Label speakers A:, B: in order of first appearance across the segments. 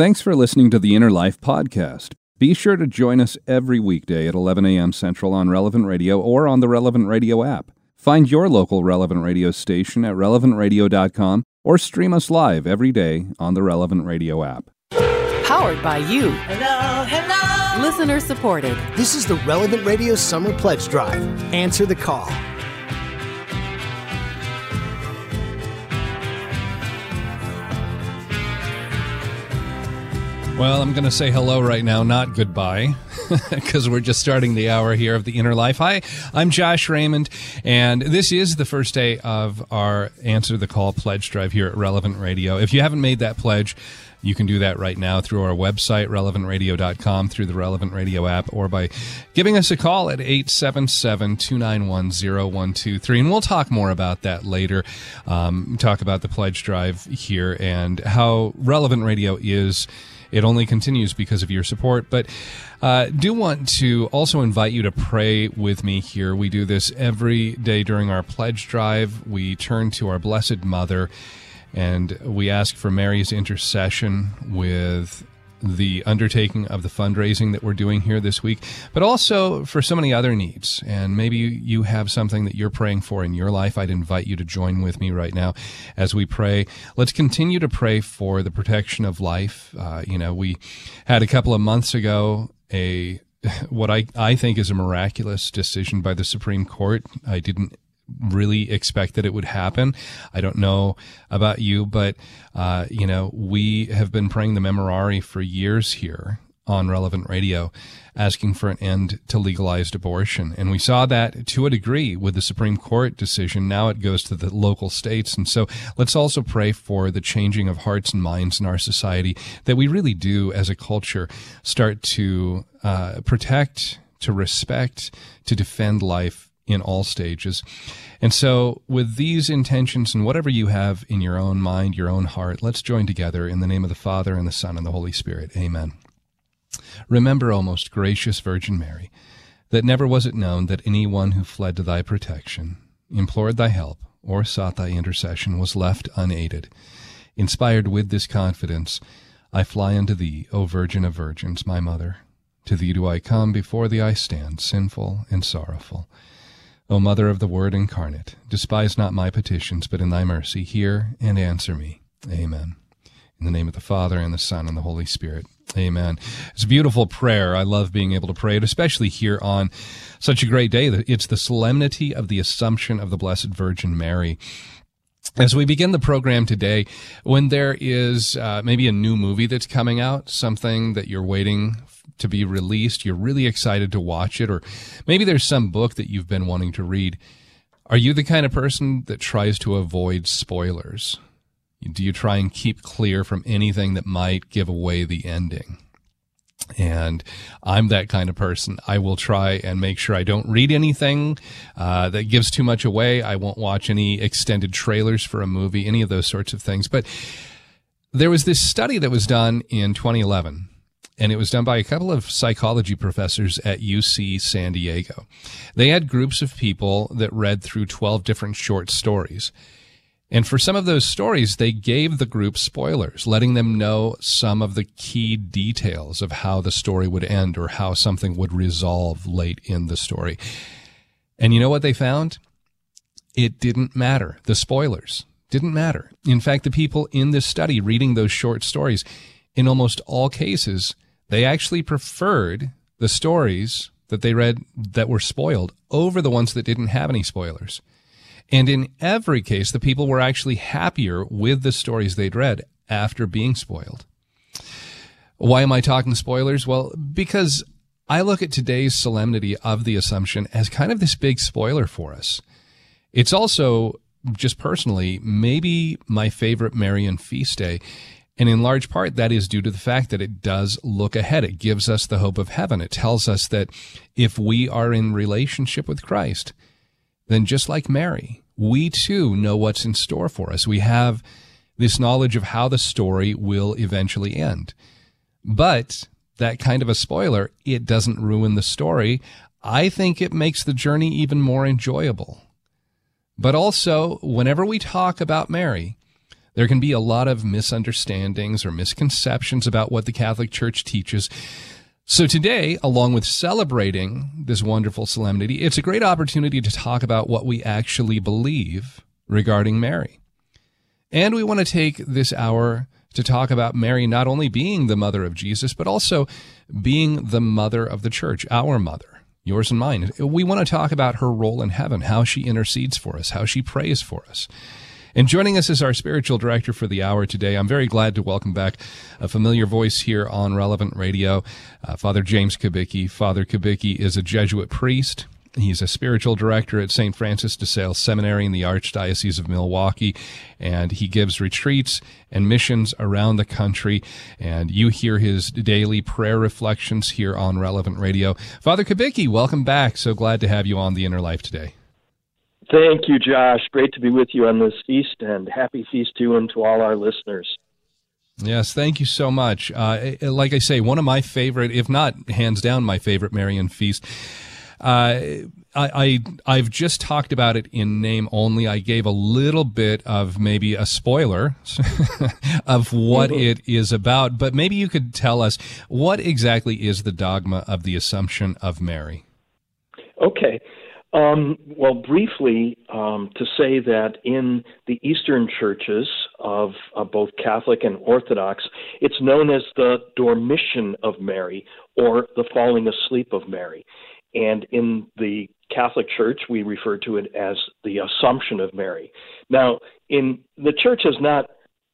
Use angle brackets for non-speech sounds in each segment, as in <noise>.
A: Thanks for listening to the Inner Life Podcast. Be sure to join us every weekday at 11 a.m. Central on Relevant Radio or on the Relevant Radio app. Find your local Relevant Radio station at relevantradio.com or stream us live every day on the Relevant Radio app.
B: Powered by you.
C: Hello, hello.
B: Listener supported.
D: This is the Relevant Radio Summer Pledge Drive. Answer the call.
E: Well, I'm going to say hello right now, not goodbye, <laughs> because we're just starting the hour here of the inner life. Hi, I'm Josh Raymond, and this is the first day of our Answer the Call pledge drive here at Relevant Radio. If you haven't made that pledge, you can do that right now through our website, relevantradio.com, through the Relevant Radio app, or by giving us a call at 877 291 0123. And we'll talk more about that later. Um, talk about the pledge drive here and how Relevant Radio is it only continues because of your support. But uh, do want to also invite you to pray with me here. We do this every day during our pledge drive. We turn to our Blessed Mother and we ask for Mary's intercession with the undertaking of the fundraising that we're doing here this week, but also for so many other needs. And maybe you have something that you're praying for in your life. I'd invite you to join with me right now as we pray. Let's continue to pray for the protection of life. Uh, you know, we had a couple of months ago a <laughs> what I, I think is a miraculous decision by the Supreme Court. I didn't really expect that it would happen. I don't know about you, but uh, you know, we have been praying the Memorare for years here on Relevant Radio, asking for an end to legalized abortion. And we saw that to a degree with the Supreme Court decision. Now it goes to the local states. And so let's also pray for the changing of hearts and minds in our society that we really do as a culture start to uh, protect, to respect, to defend life in all stages. And so, with these intentions and whatever you have in your own mind, your own heart, let's join together in the name of the Father, and the Son, and the Holy Spirit. Amen. Remember, O most gracious Virgin Mary, that never was it known that any one who fled to thy protection, implored thy help, or sought thy intercession was left unaided. Inspired with this confidence, I fly unto thee, O Virgin of Virgins, my mother. To thee do I come, before thee I stand, sinful and sorrowful. O Mother of the Word incarnate, despise not my petitions, but in thy mercy hear and answer me. Amen. In the name of the Father, and the Son, and the Holy Spirit. Amen. It's a beautiful prayer. I love being able to pray it, especially here on such a great day. It's the solemnity of the Assumption of the Blessed Virgin Mary. As we begin the program today, when there is uh, maybe a new movie that's coming out, something that you're waiting to be released, you're really excited to watch it, or maybe there's some book that you've been wanting to read. Are you the kind of person that tries to avoid spoilers? Do you try and keep clear from anything that might give away the ending? And I'm that kind of person. I will try and make sure I don't read anything uh, that gives too much away. I won't watch any extended trailers for a movie, any of those sorts of things. But there was this study that was done in 2011 and it was done by a couple of psychology professors at UC San Diego. They had groups of people that read through 12 different short stories. And for some of those stories, they gave the group spoilers, letting them know some of the key details of how the story would end or how something would resolve late in the story. And you know what they found? It didn't matter. The spoilers didn't matter. In fact, the people in this study reading those short stories, in almost all cases, they actually preferred the stories that they read that were spoiled over the ones that didn't have any spoilers. And in every case, the people were actually happier with the stories they'd read after being spoiled. Why am I talking spoilers? Well, because I look at today's solemnity of the Assumption as kind of this big spoiler for us. It's also, just personally, maybe my favorite Marian feast day. And in large part, that is due to the fact that it does look ahead. It gives us the hope of heaven. It tells us that if we are in relationship with Christ, then just like Mary, we too know what's in store for us. We have this knowledge of how the story will eventually end. But that kind of a spoiler, it doesn't ruin the story. I think it makes the journey even more enjoyable. But also, whenever we talk about Mary, there can be a lot of misunderstandings or misconceptions about what the Catholic Church teaches. So today, along with celebrating this wonderful solemnity, it's a great opportunity to talk about what we actually believe regarding Mary. And we want to take this hour to talk about Mary not only being the mother of Jesus, but also being the mother of the church, our mother, yours and mine. We want to talk about her role in heaven, how she intercedes for us, how she prays for us. And joining us as our spiritual director for the hour today, I'm very glad to welcome back a familiar voice here on Relevant Radio, uh, Father James Kubicki. Father Kubicki is a Jesuit priest. He's a spiritual director at St. Francis de Sales Seminary in the Archdiocese of Milwaukee, and he gives retreats and missions around the country. And you hear his daily prayer reflections here on Relevant Radio. Father Kubicki, welcome back. So glad to have you on the Inner Life today.
F: Thank you, Josh. Great to be with you on this feast, and happy feast to you and to all our listeners.
E: Yes, thank you so much. Uh, like I say, one of my favorite, if not hands down my favorite Marian feast. Uh, I, I have just talked about it in name only. I gave a little bit of maybe a spoiler <laughs> of what mm-hmm. it is about, but maybe you could tell us what exactly is the dogma of the Assumption of Mary.
F: Okay. Um, well, briefly, um, to say that in the Eastern churches of uh, both Catholic and Orthodox, it's known as the Dormition of Mary or the falling asleep of Mary. And in the Catholic Church, we refer to it as the Assumption of Mary. Now, in the Church has not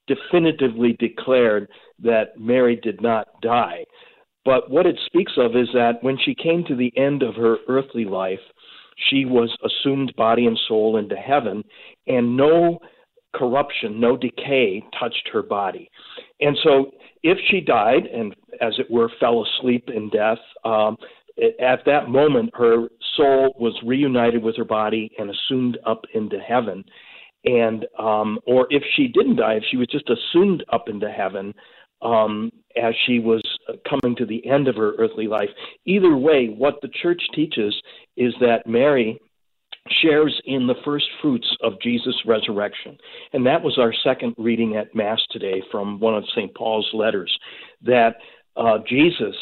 F: definitively declared that Mary did not die, but what it speaks of is that when she came to the end of her earthly life, she was assumed body and soul into heaven, and no corruption, no decay touched her body. And so, if she died and, as it were, fell asleep in death, um, at that moment, her soul was reunited with her body and assumed up into heaven. And, um, or if she didn't die, if she was just assumed up into heaven, um, as she was coming to the end of her earthly life. Either way, what the church teaches is that Mary shares in the first fruits of Jesus' resurrection. And that was our second reading at Mass today from one of St. Paul's letters that uh, Jesus,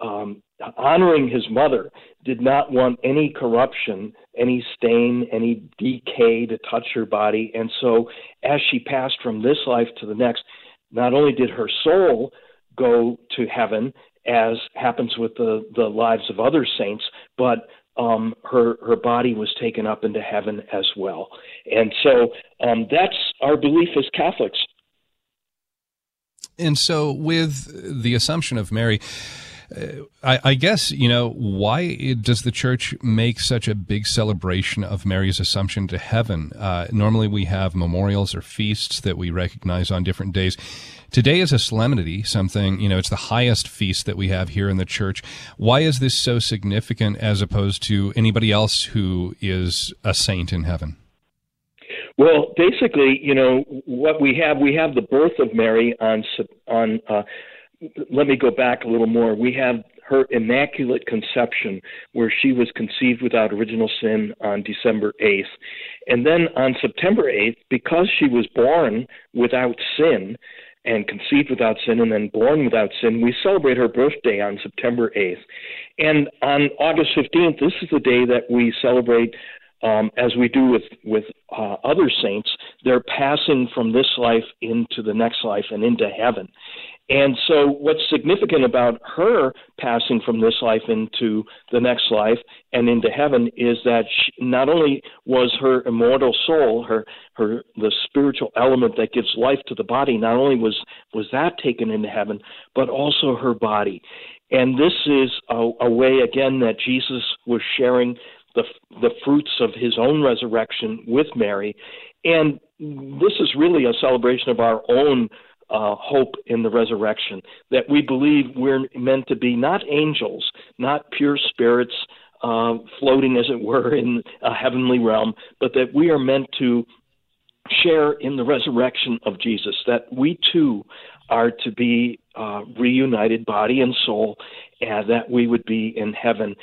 F: um, honoring his mother, did not want any corruption, any stain, any decay to touch her body. And so as she passed from this life to the next, not only did her soul go to heaven, as happens with the, the lives of other saints, but um, her her body was taken up into heaven as well. And so um, that's our belief as Catholics.
E: And so, with the Assumption of Mary, I, I, guess you know why does the church make such a big celebration of Mary's Assumption to heaven? Uh, normally, we have memorials or feasts that we recognize on different days. Today is a solemnity, something, you know, it's the highest feast that we have here in the church. Why is this so significant as opposed to anybody else who is a saint in heaven?
F: Well, basically, you know, what we have, we have the birth of Mary on, on, uh, let me go back a little more. We have her immaculate conception, where she was conceived without original sin on December 8th. And then on September 8th, because she was born without sin, and conceived without sin and then born without sin, we celebrate her birthday on September 8th. And on August 15th, this is the day that we celebrate, um, as we do with, with uh, other saints, they're passing from this life into the next life and into heaven. And so, what's significant about her passing from this life into the next life and into heaven is that she, not only was her immortal soul, her her the spiritual element that gives life to the body, not only was was that taken into heaven, but also her body. And this is a, a way again that Jesus was sharing the the fruits of his own resurrection with Mary, and this is really a celebration of our own uh, hope in the resurrection, that we believe we're meant to be not angels, not pure spirits uh, floating, as it were, in a heavenly realm, but that we are meant to share in the resurrection of Jesus, that we too are to be uh, reunited, body and soul, and that we would be in heaven.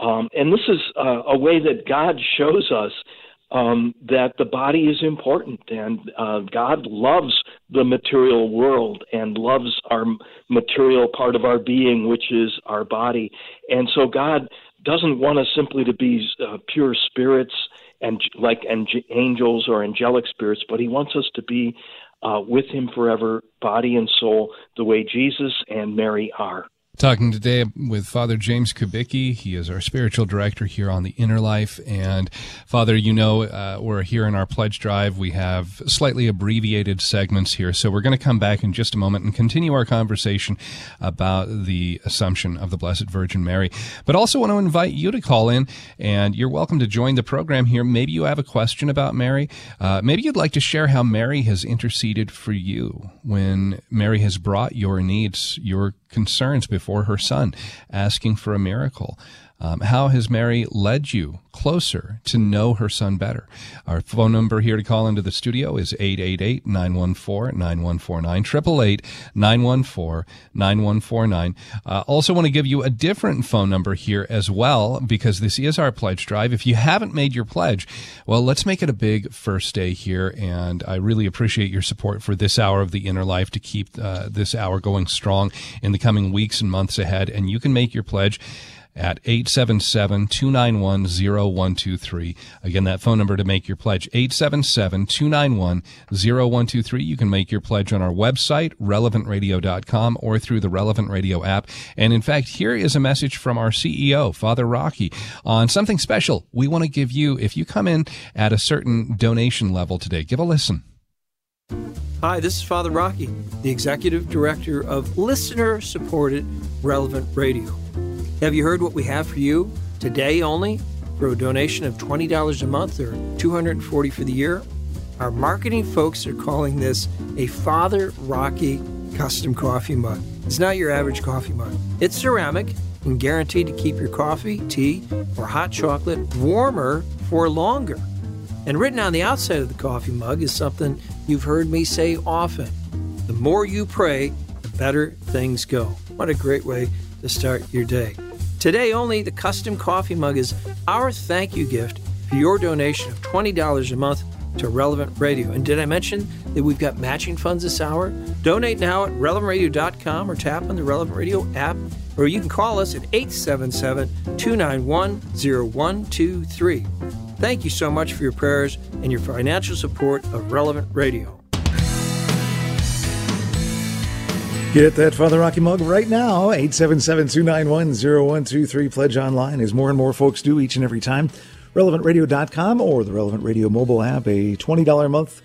F: Um, and this is uh, a way that God shows us um, that the body is important, and uh, God loves the material world and loves our material part of our being, which is our body. And so God doesn't want us simply to be uh, pure spirits and like and angels or angelic spirits, but He wants us to be uh, with Him forever, body and soul, the way Jesus and Mary are.
E: Talking today with Father James Kubicki. He is our spiritual director here on the Inner Life. And Father, you know, uh, we're here in our pledge drive. We have slightly abbreviated segments here. So we're going to come back in just a moment and continue our conversation about the Assumption of the Blessed Virgin Mary. But also want to invite you to call in and you're welcome to join the program here. Maybe you have a question about Mary. Uh, maybe you'd like to share how Mary has interceded for you when Mary has brought your needs, your concerns before her son, asking for a miracle. Um, how has Mary led you closer to know her son better? Our phone number here to call into the studio is 888 914 9149, 888 914 9149. Uh, also, want to give you a different phone number here as well because this is our pledge drive. If you haven't made your pledge, well, let's make it a big first day here. And I really appreciate your support for this hour of the inner life to keep uh, this hour going strong in the coming weeks and months ahead. And you can make your pledge at 877-291-0123. Again, that phone number to make your pledge, 877-291-0123. You can make your pledge on our website, relevantradio.com, or through the Relevant Radio app. And in fact, here is a message from our CEO, Father Rocky, on something special we want to give you if you come in at a certain donation level today. Give a listen.
G: Hi, this is Father Rocky, the Executive Director of listener supported Relevant Radio. Have you heard what we have for you today only for a donation of $20 a month or $240 for the year? Our marketing folks are calling this a Father Rocky custom coffee mug. It's not your average coffee mug. It's ceramic and guaranteed to keep your coffee, tea, or hot chocolate warmer for longer. And written on the outside of the coffee mug is something you've heard me say often. The more you pray, the better things go. What a great way to start your day. Today only, the custom coffee mug is our thank you gift for your donation of $20 a month to Relevant Radio. And did I mention that we've got matching funds this hour? Donate now at relevantradio.com or tap on the Relevant Radio app, or you can call us at 877 291 0123. Thank you so much for your prayers and your financial support of Relevant Radio.
H: Get that Father Rocky mug right now. 877-291-0123. Pledge online as more and more folks do each and every time. RelevantRadio.com or the Relevant Radio mobile app. A $20 a month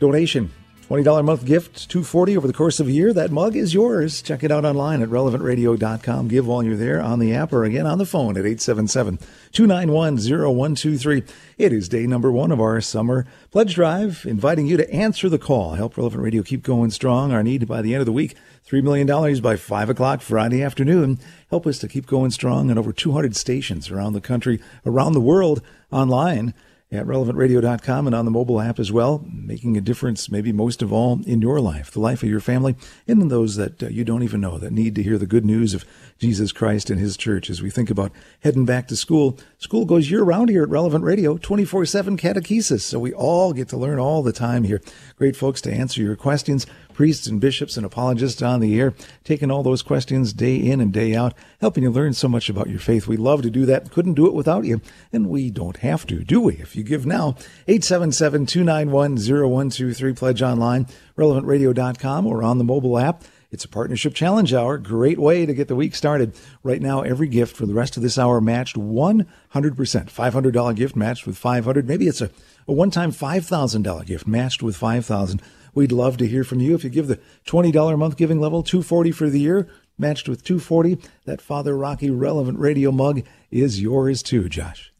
H: donation. $20 a month gift, 240 over the course of a year. That mug is yours. Check it out online at relevantradio.com. Give while you're there on the app or again on the phone at 877-291-0123. It is day number one of our summer pledge drive, inviting you to answer the call. Help Relevant Radio keep going strong. Our need by the end of the week $3 million by 5 o'clock Friday afternoon. Help us to keep going strong on over 200 stations around the country, around the world, online at relevantradio.com and on the mobile app as well, making a difference maybe most of all in your life, the life of your family, and in those that uh, you don't even know that need to hear the good news of Jesus Christ and his church. As we think about heading back to school, school goes year round here at Relevant Radio, 24 7 catechesis. So we all get to learn all the time here. Great folks to answer your questions priests and bishops and apologists on the air, taking all those questions day in and day out, helping you learn so much about your faith. We love to do that. Couldn't do it without you. And we don't have to, do we? If you give now, 877-291-0123, pledge online, relevantradio.com or on the mobile app. It's a partnership challenge hour. Great way to get the week started. Right now, every gift for the rest of this hour matched 100%. $500 gift matched with 500. Maybe it's a, a one-time $5,000 gift matched with 5,000. We'd love to hear from you. If you give the $20 a month giving level, 240 for the year, matched with 240, that Father Rocky Relevant Radio mug is yours too, Josh.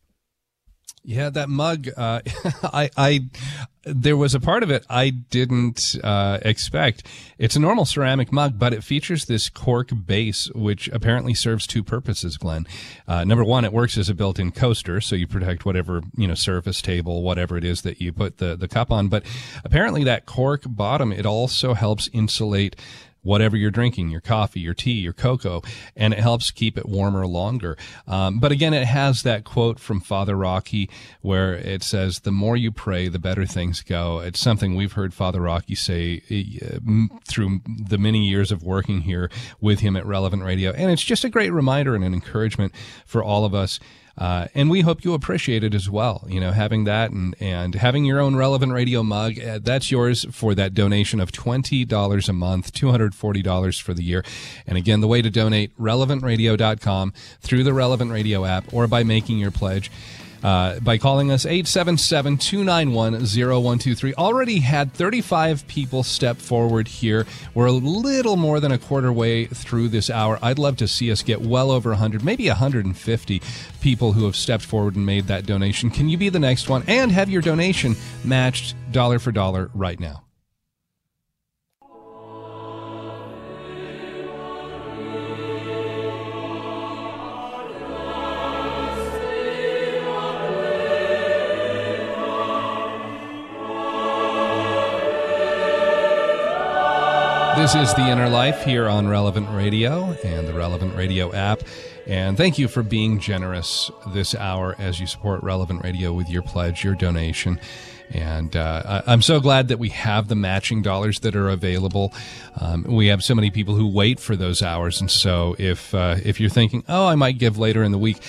E: Yeah, that mug. Uh, <laughs> I, I, there was a part of it I didn't uh, expect. It's a normal ceramic mug, but it features this cork base, which apparently serves two purposes. Glenn, uh, number one, it works as a built-in coaster, so you protect whatever you know surface table, whatever it is that you put the the cup on. But apparently, that cork bottom it also helps insulate whatever you're drinking, your coffee, your tea, your cocoa, and it helps keep it warmer longer. Um, but again, it has that quote from Father Rocky where it says, "The more you pray, the better things go." It's something we've heard Father Rocky say uh, through the many years of working here with him at Relevant Radio, and it's just a great reminder and an encouragement for all of us uh, and we hope you appreciate it as well. You know, having that and, and having your own relevant radio mug, uh, that's yours for that donation of $20 a month, $240 for the year. And again, the way to donate, relevantradio.com through the Relevant Radio app or by making your pledge uh, by calling us 877 291 0123. Already had 35 people step forward here. We're a little more than a quarter way through this hour. I'd love to see us get well over 100, maybe 150 people who have stepped forward and made that donation. Can you be the next one and have your donation matched dollar for dollar right now? This is The Inner Life here on Relevant Radio and the Relevant Radio app. And thank you for being generous this hour as you support Relevant Radio with your pledge, your donation. And uh, I'm so glad that we have the matching dollars that are available. Um, we have so many people who wait for those hours, and so if uh, if you're thinking, oh, I might give later in the week,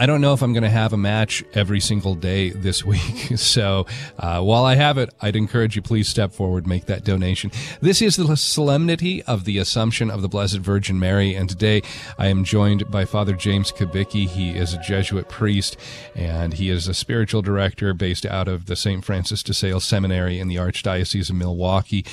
E: I don't know if I'm going to have a match every single day this week. <laughs> So uh, while I have it, I'd encourage you please step forward, make that donation. This is the solemnity of the Assumption of the Blessed Virgin Mary, and today I am joined by Father James Kubicki. He is a Jesuit priest, and he is a spiritual director based out of the St. Francis de Sales Seminary in the Archdiocese of Milwaukee.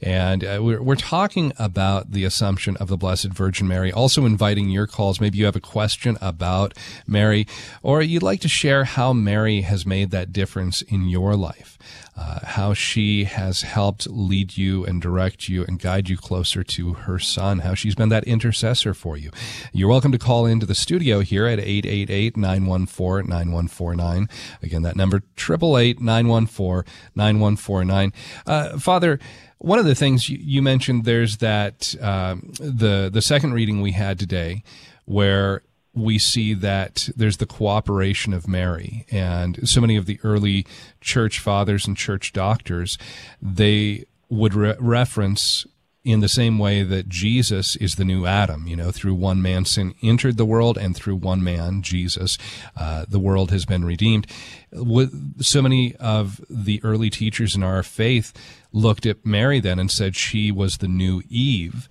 E: And uh, we're, we're talking about the Assumption of the Blessed Virgin Mary, also inviting your calls. Maybe you have a question about Mary Mary, or you'd like to share how Mary has made that difference in your life, uh, how she has helped lead you and direct you and guide you closer to her son, how she's been that intercessor for you. You're welcome to call into the studio here at 888-914-9149. Again, that number, 888-914-9149. Uh, Father, one of the things you, mentioned, there's that uh, the the second reading we had today, where we see that there's the cooperation of Mary and so many of the early church fathers and church doctors, they would re- reference in the same way that Jesus is the new Adam, you know, through one man sin entered the world, and through one man, Jesus, uh, the world has been redeemed. With so many of the early teachers in our faith looked at Mary then and said she was the new Eve,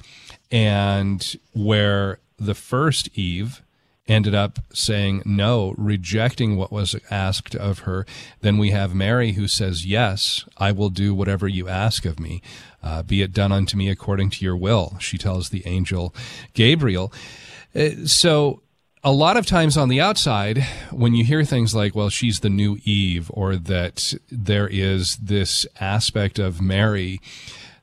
E: and where the first Eve ended up saying no, rejecting what was asked of her. Then we have Mary who says, Yes, I will do whatever you ask of me. Uh, be it done unto me according to your will, she tells the angel Gabriel. Uh, so, a lot of times on the outside, when you hear things like, well, she's the new Eve, or that there is this aspect of Mary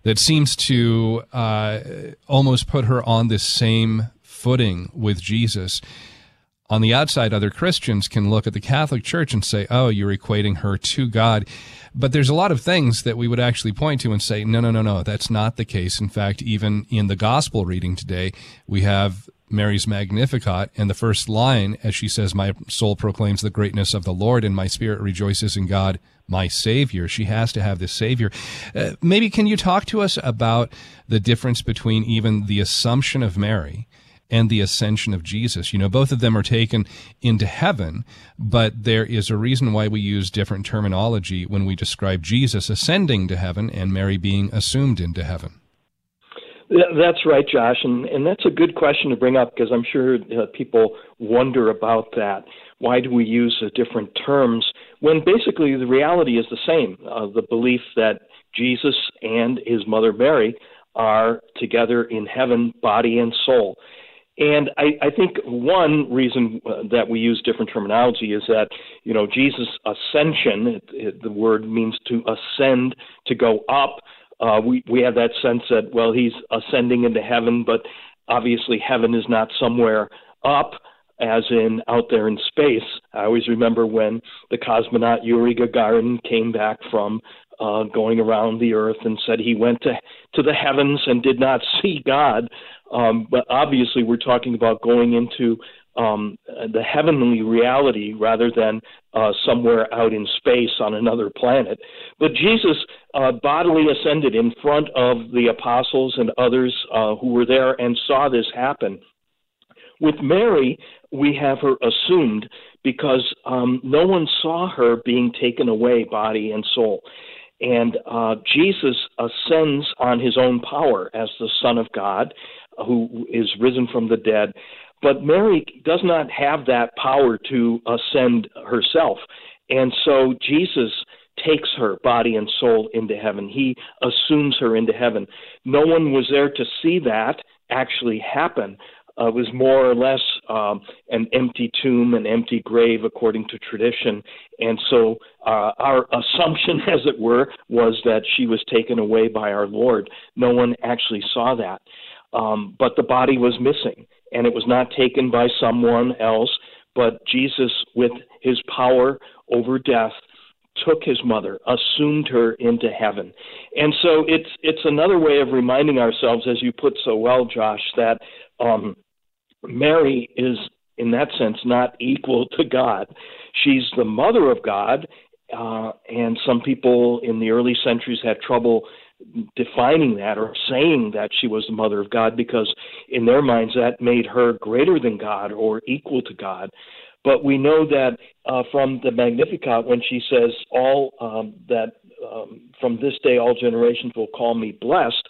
E: that seems to uh, almost put her on this same footing with Jesus on the outside, other Christians can look at the Catholic Church and say, oh, you're equating her to God. But there's a lot of things that we would actually point to and say, no, no, no, no, that's not the case. In fact, even in the gospel reading today, we have Mary's Magnificat, and the first line, as she says, My soul proclaims the greatness of the Lord, and my spirit rejoices in God, my Savior. She has to have this Savior. Uh, maybe can you talk to us about the difference between even the Assumption of Mary and the ascension of Jesus. You know, both of them are taken into heaven, but there is a reason why we use different terminology when we describe Jesus ascending to heaven and Mary being assumed into heaven.
F: That's right, Josh, and, and that's a good question to bring up because I'm sure uh, people wonder about that. Why do we use uh, different terms when basically the reality is the same? Uh, the belief that Jesus and his mother Mary are together in heaven, body and soul. And I, I think one reason uh, that we use different terminology is that, you know, Jesus' ascension, it, it, the word means to ascend, to go up. Uh, we, we have that sense that, well, he's ascending into heaven, but obviously heaven is not somewhere up, as in out there in space. I always remember when the cosmonaut Yuri Gagarin came back from uh, going around the earth and said he went to to the heavens and did not <laughs> see God. Um, but obviously, we're talking about going into um, the heavenly reality rather than uh, somewhere out in space on another planet. But Jesus uh, bodily ascended in front of the apostles and others uh, who were there and saw this happen. With Mary, we have her assumed because um, no one saw her being taken away, body and soul. And uh, Jesus ascends on his own power as the Son of God, who is risen from the dead. But Mary does not have that power to ascend herself. And so Jesus takes her body and soul into heaven. He assumes her into heaven. No one was there to see that actually happen. Uh, was more or less um, an empty tomb, an empty grave, according to tradition. And so uh, our assumption, <laughs> as it were, was that she was taken away by our Lord. No one actually saw that. Um, but the body was missing and it was not taken by someone else, but Jesus, with his power over death, took his mother, assumed her into heaven. And so it's it's another way of reminding ourselves, as you put so well, Josh, that um, Mary is in that sense not equal to God. She's the mother of God, uh, and some people in the early centuries had trouble defining that or saying that she was the mother of God because in their minds that made her greater than God or equal to God. But we know that uh, from the Magnificat when she says all um, that um, from this day all generations will call me blessed,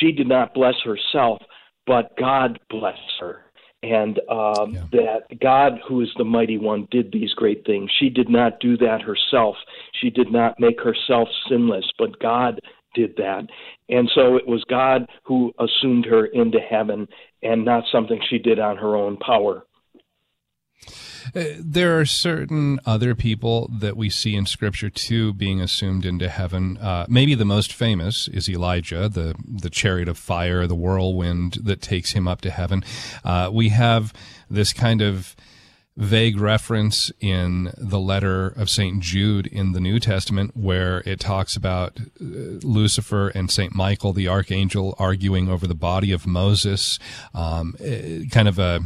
F: she did not bless herself, but God blessed her. And um, yeah. that God, who is the mighty one, did these great things. She did not do that herself. She did not make herself sinless, but God did that. And so it was God who assumed her into heaven and not something she did on her own power.
E: Uh, there are certain other people that we see in Scripture too being assumed into heaven. Uh, maybe the most famous is Elijah, the the chariot of fire, the whirlwind that takes him up to heaven. Uh, we have this kind of vague reference in the letter of St. Jude in the New Testament where it talks about uh, Lucifer and St. Michael, the archangel, arguing over the body of Moses. Um, eh, kind of a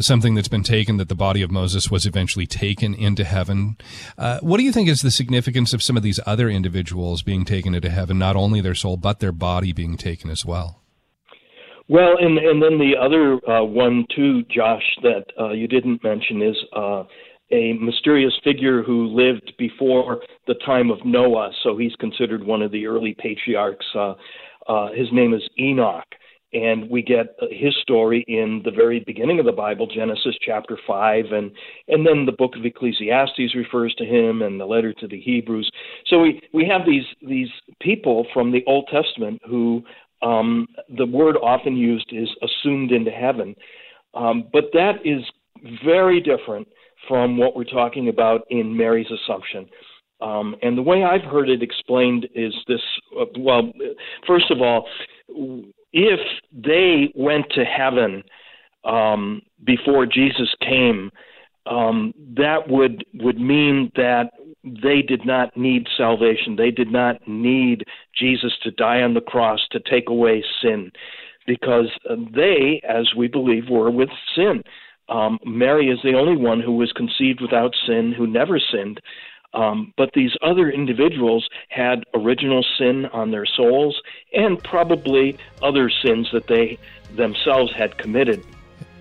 E: something that's been taken that the body of Moses was eventually taken into heaven. Uh, what do you think is the significance of some of these other individuals being taken into heaven, not only their soul, but their body being taken as well?
F: Well, and and then the other uh, one too, Josh, that uh, you didn't mention is uh, a mysterious figure who lived before the time of Noah. So he's considered one of the early patriarchs. Uh, uh, his name is Enoch, and we get his story in the very beginning of the Bible, Genesis chapter five, and and then the book of Ecclesiastes refers to him, and the letter to the Hebrews. So we we have these these people from the Old Testament who um, the word often used is assumed into heaven. Um, but that is very different from what we're talking about in Mary's assumption. Um, and the way I've heard it explained is this uh, well, first of all, if they went to heaven um, before Jesus came, um, that would would mean that they did not need salvation. They did not need Jesus to die on the cross to take away sin, because they, as we believe, were with sin. Um, Mary is the only one who was conceived without sin, who never sinned. Um, but these other individuals had original sin on their souls and probably other sins that they themselves had committed.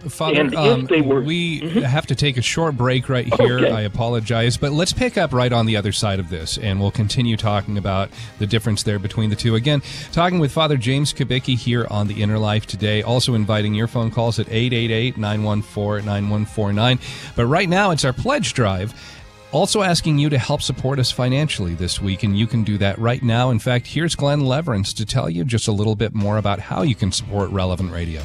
E: Father, um, were, we mm-hmm. have to take a short break right here. Okay. I apologize, but let's pick up right on the other side of this, and we'll continue talking about the difference there between the two. Again, talking with Father James Kubicki here on the Inner Life today. Also inviting your phone calls at 888-914-9149. But right now, it's our pledge drive. Also asking you to help support us financially this week, and you can do that right now. In fact, here's Glenn Leverance to tell you just a little bit more about how you can support Relevant Radio.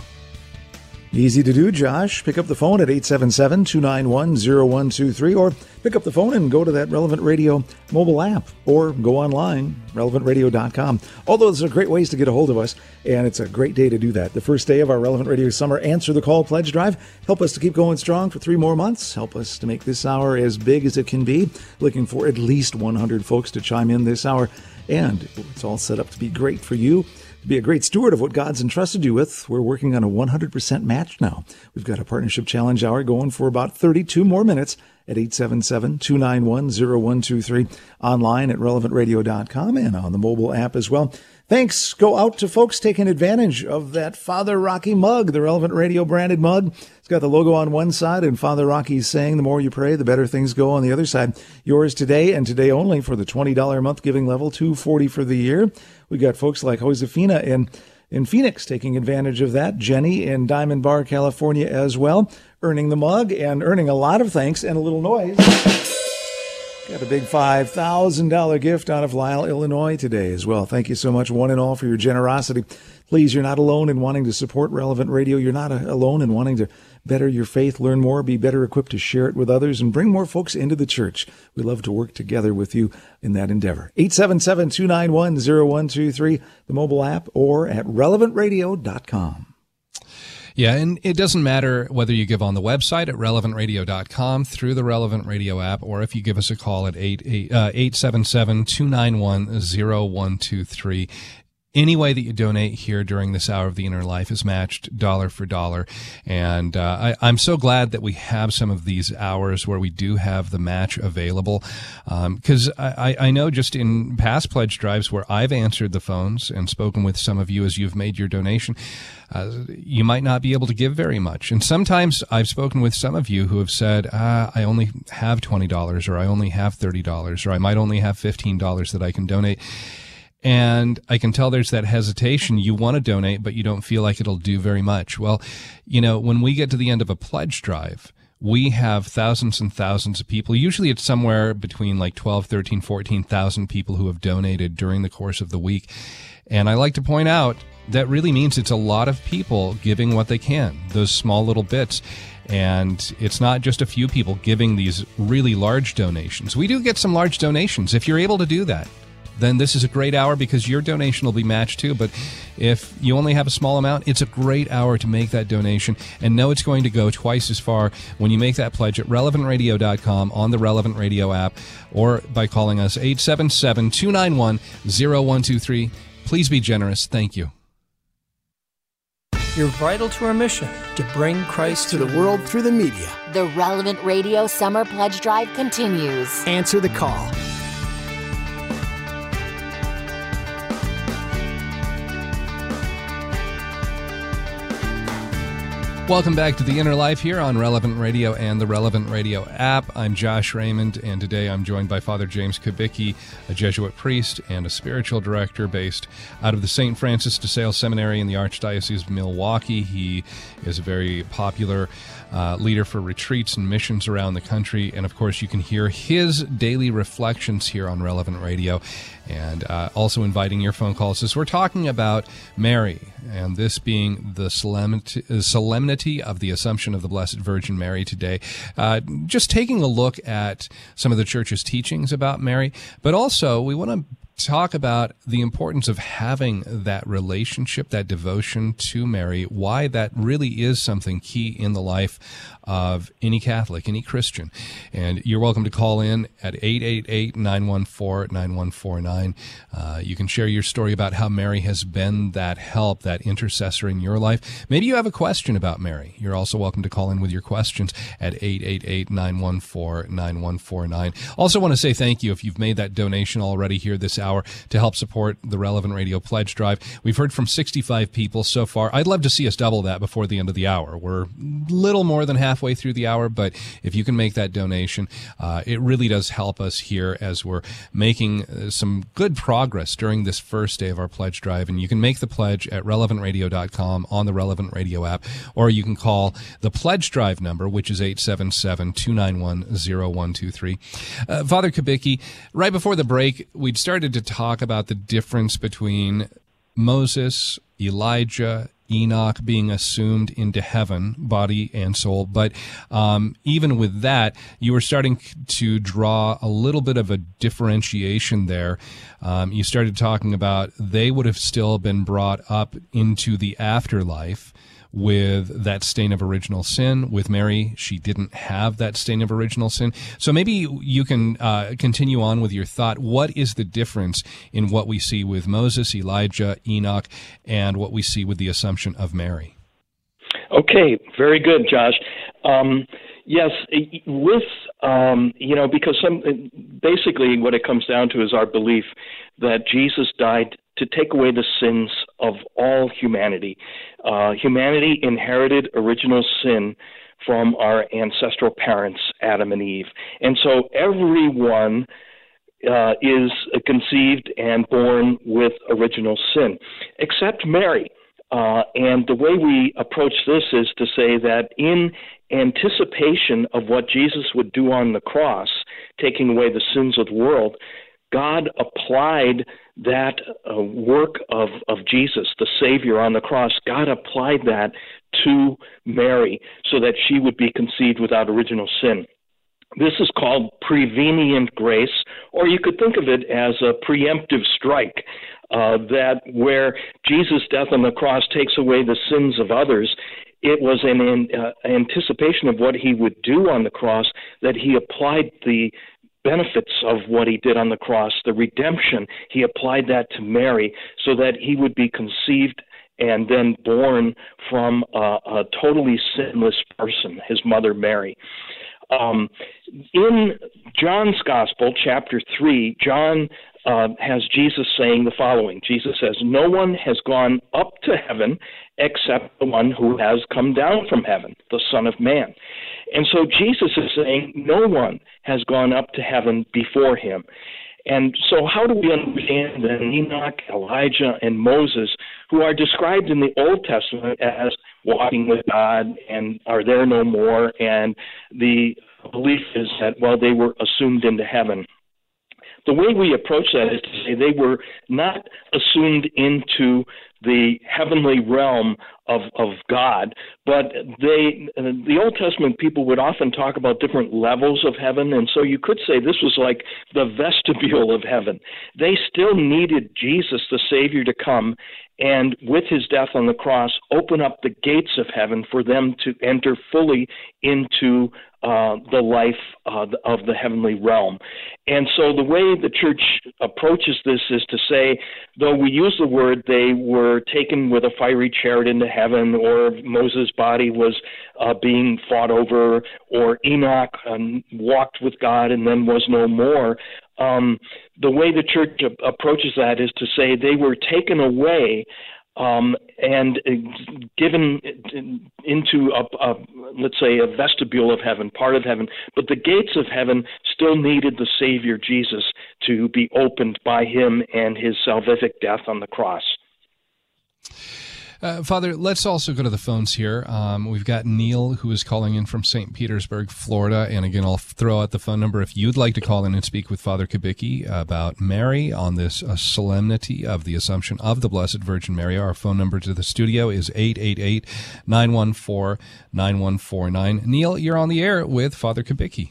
H: Easy to do, Josh. Pick up the phone at 877 291 0123 or pick up the phone and go to that Relevant Radio mobile app or go online, relevantradio.com. All those are great ways to get a hold of us, and it's a great day to do that. The first day of our Relevant Radio Summer Answer the Call Pledge Drive. Help us to keep going strong for three more months. Help us to make this hour as big as it can be. Looking for at least 100 folks to chime in this hour. And it's all set up to be great for you to be a great steward of what God's entrusted you with, we're working on a 100% match now. We've got a partnership challenge hour going for about 32 more minutes at 877-291-0123 online at relevantradio.com and on the mobile app as well. Thanks go out to folks taking advantage of that Father Rocky mug, the Relevant Radio branded mug. It's got the logo on one side and Father Rocky's saying the more you pray, the better things go on the other side. Yours today and today only for the $20 a month giving level, 240 for the year. We got folks like Josefina in in Phoenix taking advantage of that. Jenny in Diamond Bar, California as well, earning the mug and earning a lot of thanks and a little noise. Got a big $5,000 gift out of Lisle, Illinois today as well. Thank you so much, one and all, for your generosity. Please, you're not alone in wanting to support Relevant Radio. You're not uh, alone in wanting to better your faith, learn more, be better equipped to share it with others, and bring more folks into the church. We love to work together with you in that endeavor. 877-291-0123, the mobile app, or at relevantradio.com.
E: Yeah, and it doesn't matter whether you give on the website at relevantradio.com through the Relevant Radio app or if you give us a call at 877 uh, 291 0123 any way that you donate here during this hour of the inner life is matched dollar for dollar. And uh, I, am so glad that we have some of these hours where we do have the match available. Because um, I, I know just in past pledge drives where I've answered the phones and spoken with some of you as you've made your donation, uh, you might not be able to give very much. And sometimes I've spoken with some of you who have said, ah, I only have $20 or I only have $30 or I might only have $15 that I can donate and I can tell there's that hesitation. You want to donate, but you don't feel like it'll do very much. Well, you know, when we get to the end of a pledge drive, we have thousands and thousands of people. Usually it's somewhere between like 12, 13, 14,000 people who have donated during the course of the week. And I like to point out that really means it's a lot of people giving what they can, those small little bits. And it's not just a few people giving these really large donations. We do get some large donations if you're able to do that then this is a great hour because your donation will be matched too. But if you only have a small amount, it's a great hour to make that donation and know it's going to go twice as far when you make that pledge at relevantradio.com on the Relevant Radio app or by calling us 877 291 0123. Please be generous. Thank you.
G: You're vital to our mission to bring Christ
D: to the world through the media.
I: The Relevant Radio Summer Pledge Drive continues.
D: Answer the call
E: Welcome back to the Inner Life here on Relevant Radio and the Relevant Radio app. I'm Josh Raymond, and today I'm joined by Father James Kubicki, a Jesuit priest and a spiritual director based out of the St. Francis de Sales Seminary in the Archdiocese of Milwaukee. He is a very popular uh, leader for retreats and missions around the country. And of course, you can hear his daily reflections here on Relevant Radio and uh, also inviting your phone calls as we're talking about Mary, and this being the solemnity, of the Assumption of the Blessed Virgin Mary today. Uh, just taking a look at some of the church's teachings about Mary, but also we want to talk about the importance of having that relationship, that devotion to Mary, why that really is something key in the life of any Catholic, any Christian. And you're welcome to call in at 888 914 9149. Uh, you can share your story about how Mary has been that help, that intercessor in your life. Maybe you have a question about Mary. You're also welcome to call in with your questions at 888 914 9149. Also, want to say thank you if you've made that donation already here this hour to help support the Relevant Radio Pledge Drive. We've heard from 65 people so far. I'd love to see us double that before the end of the hour. We're little more than half halfway through the hour, but if you can make that donation, uh, it really does help us here as we're making uh, some good progress during this first day of our pledge drive. And you can make the pledge at relevantradio.com on the Relevant Radio app, or you can call the pledge drive number, which is 877 291 0123. Uh, Father Kubicki, right before the break, we'd started to talk about the difference between Moses, Elijah, Enoch being assumed into heaven, body and soul. But um, even with that, you were starting to draw a little bit of a differentiation there. Um, you started talking about they would have still been brought up into the afterlife with that stain of original sin. With Mary, she didn't have that stain of original sin. So maybe you can uh, continue on with your thought. What is the difference in what we see with Moses, Elijah, Enoch, and what we see with the Assumption of Mary?
F: Okay, very good, Josh. Um, yes, with um, you know, because some basically what it comes down to is our belief that Jesus died to take away the sins of all humanity. Uh, humanity inherited original sin from our ancestral parents, Adam and Eve. And so everyone uh, is conceived and born with original sin, except Mary. Uh, and the way we approach this is to say that in anticipation of what Jesus would do on the cross, taking away the sins of the world, God applied that uh, work of, of Jesus, the Savior on the cross, God applied that to Mary so that she would be conceived without original sin. This is called prevenient grace, or you could think of it as a preemptive strike. Uh, that where Jesus' death on the cross takes away the sins of others, it was an, uh, anticipation of what he would do on the cross that he applied the benefits of what he did on the cross, the redemption, he applied that to Mary so that he would be conceived and then born from a, a totally sinless person, his mother Mary. Um, in John's Gospel, chapter 3, John uh, has Jesus saying the following Jesus says, No one has gone up to heaven except the one who has come down from heaven, the Son of Man. And so Jesus is saying, No one has gone up to heaven before him. And so, how do we understand that Enoch, Elijah, and Moses, who are described in the Old Testament as walking with God and are there no more, and the belief is that, well, they were assumed into heaven the way we approach that is to say they were not assumed into the heavenly realm of, of God, but they the Old Testament people would often talk about different levels of heaven, and so you could say this was like the vestibule of heaven. They still needed Jesus, the Savior, to come and with his death on the cross open up the gates of heaven for them to enter fully into uh, the life uh, of the heavenly realm. And so the way the church approaches this is to say, though we use the word they were taken with a fiery chariot into heaven, or Moses' body was uh, being fought over, or Enoch um, walked with God and then was no more. Um, the way the church approaches that is to say they were taken away um, and uh, given into a, a, let's say a vestibule of heaven, part of heaven. But the gates of heaven still needed the Savior Jesus to be opened by Him and His salvific death on the cross.
E: Uh, Father, let's also go to the phones here. Um, we've got Neil who is calling in from St. Petersburg, Florida. And again, I'll throw out the phone number if you'd like to call in and speak with Father Kubicki about Mary on this uh, solemnity of the Assumption of the Blessed Virgin Mary. Our phone number to the studio is 888 914 9149. Neil, you're on the air with Father Kubicki.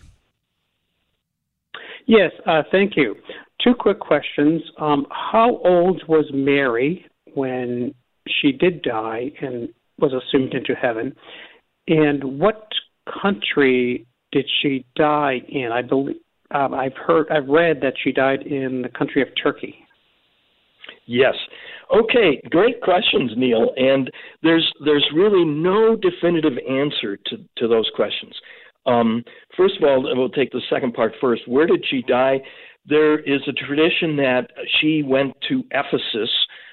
J: Yes, uh, thank you. Two quick questions. Um, how old was Mary when she did die and was assumed into heaven. And what country did she die in? I believe um, I've heard, I've read that she died in the country of Turkey.
F: Yes. Okay, great questions, Neil. And there's there's really no definitive answer to, to those questions. Um, first of all, we'll take the second part first. Where did she die? There is a tradition that she went to Ephesus,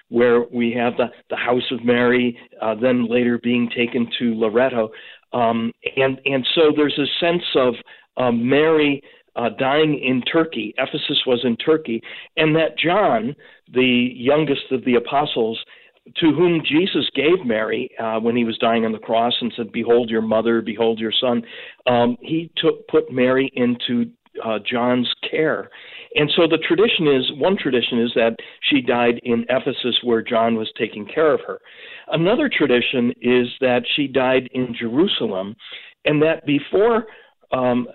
F: where we have the, the House of Mary, uh, then later being taken to Loreto. Um, and, and so there's a sense of um, Mary uh, dying in Turkey. Ephesus was in Turkey. And that John, the youngest of the apostles, to whom Jesus gave Mary uh, when he was dying on the cross and said, Behold your mother, behold your son, um, he took, put Mary into uh, John's care. And so the tradition is one tradition is that she died in Ephesus where John was taking care of her. Another tradition is that she died in Jerusalem, and that before, um,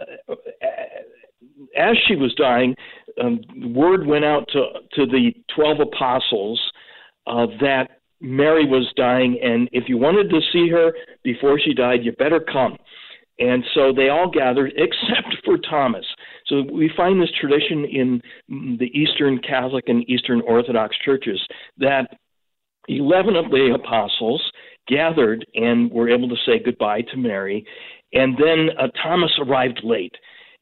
F: as she was dying, um, word went out to to the twelve apostles uh, that Mary was dying, and if you wanted to see her before she died, you better come. And so they all gathered, <laughs> except for Thomas. So we find this tradition in the Eastern Catholic and Eastern Orthodox churches that 11 of the apostles gathered and were able to say goodbye to Mary. And then uh, Thomas arrived late.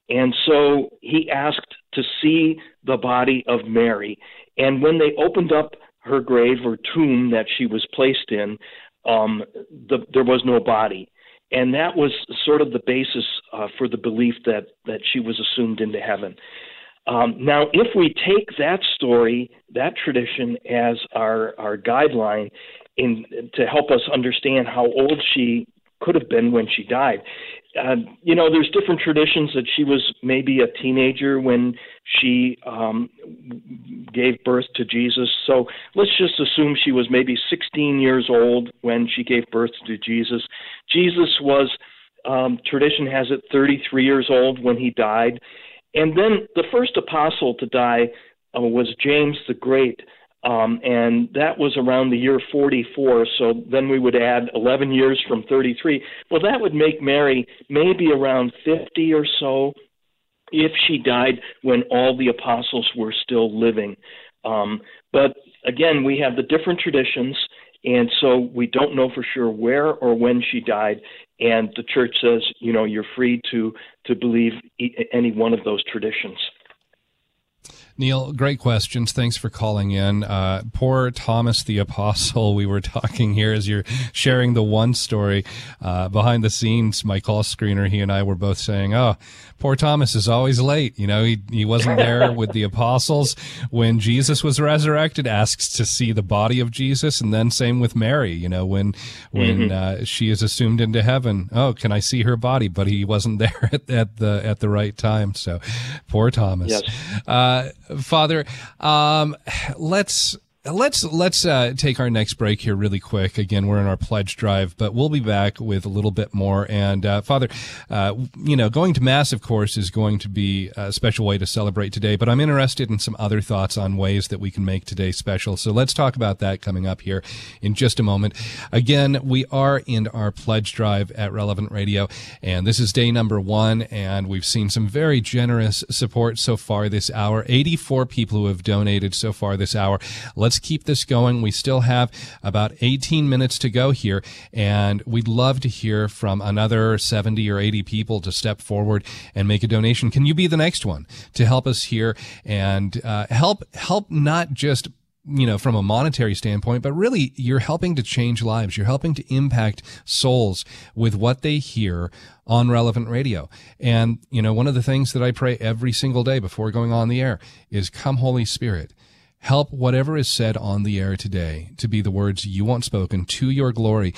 F: And so he asked to see the body of Mary. And when they opened up her grave or tomb that she was placed in, um, the, there was no body. And that was sort of the basis uh, for the belief that, that she was assumed into heaven. Um, now, if we take that story, that tradition, as our, our guideline in, to help us understand how old she could have been when she died, uh, you know, there's different traditions that she was maybe a teenager when she um, gave birth to Jesus. So let's just assume she was maybe 16 years old when she gave birth to Jesus. Jesus was, um, tradition has it, 33 years old when he died. And then the first apostle to die uh, was James the Great. Um, and that was around the year 44. So then we would add 11 years from 33. Well, that would make Mary maybe around 50 or so if she died when all the apostles were still living. Um, but again, we have the different traditions, and so we don't know for sure where or when she died. And the church says, you know, you're free to to believe any one of those traditions.
E: Neil, great questions. Thanks for calling in. Uh, poor Thomas the Apostle, we were <laughs> talking here as you're sharing the one story uh, behind the scenes. My call screener, he and I were both saying, "Oh, poor Thomas is always late. You know, he he wasn't there <laughs> with the apostles when Jesus was resurrected. Asks to see the body of Jesus, and then same with Mary. You know, when when mm-hmm. uh, she is assumed into heaven. Oh, can I see her body? But he wasn't <laughs> there at, at the at the right time. So, poor Thomas.
F: Yes.
E: Uh, Father, um, let's let's let's uh, take our next break here really quick. Again, we're in our pledge drive, but we'll be back with a little bit more. And uh, Father, uh, you know, going to mass, of course, is going to be a special way to celebrate today. But I'm interested in some other thoughts on ways that we can make today special. So let's talk about that coming up here in just a moment. Again, we are in our pledge drive at Relevant Radio, and this is day number one, and we've seen some very generous support so far this hour. 84 people who have donated so far this hour. Let's let's keep this going. We still have about 18 minutes to go here, and we'd love to hear from another 70 or 80 people to step forward and make a donation. Can you be the next one to help us here and uh, help help not just you know, from a monetary standpoint, but really you're helping to change lives. You're helping to impact souls with what they hear on relevant radio. And, you know, one of the things that I pray every single day before going on the air is come Holy Spirit. Help whatever is said on the air today to be the words you want spoken to your glory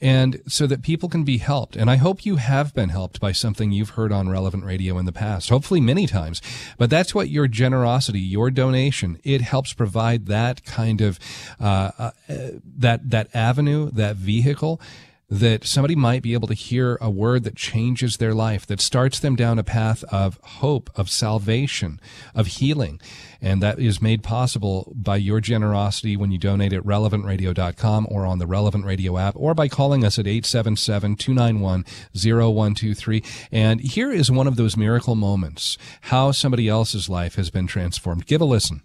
E: and so that people can be helped. And I hope you have been helped by something you've heard on relevant radio in the past, hopefully many times. But that's what your generosity, your donation, it helps provide that kind of uh, uh, that that avenue, that vehicle that somebody might be able to hear a word that changes their life, that starts them down a path of hope, of salvation, of healing. And that is made possible by your generosity when you donate at relevantradio.com or on the Relevant Radio app or by calling us at 877 291 0123. And here is one of those miracle moments how somebody else's life has been transformed. Give a listen.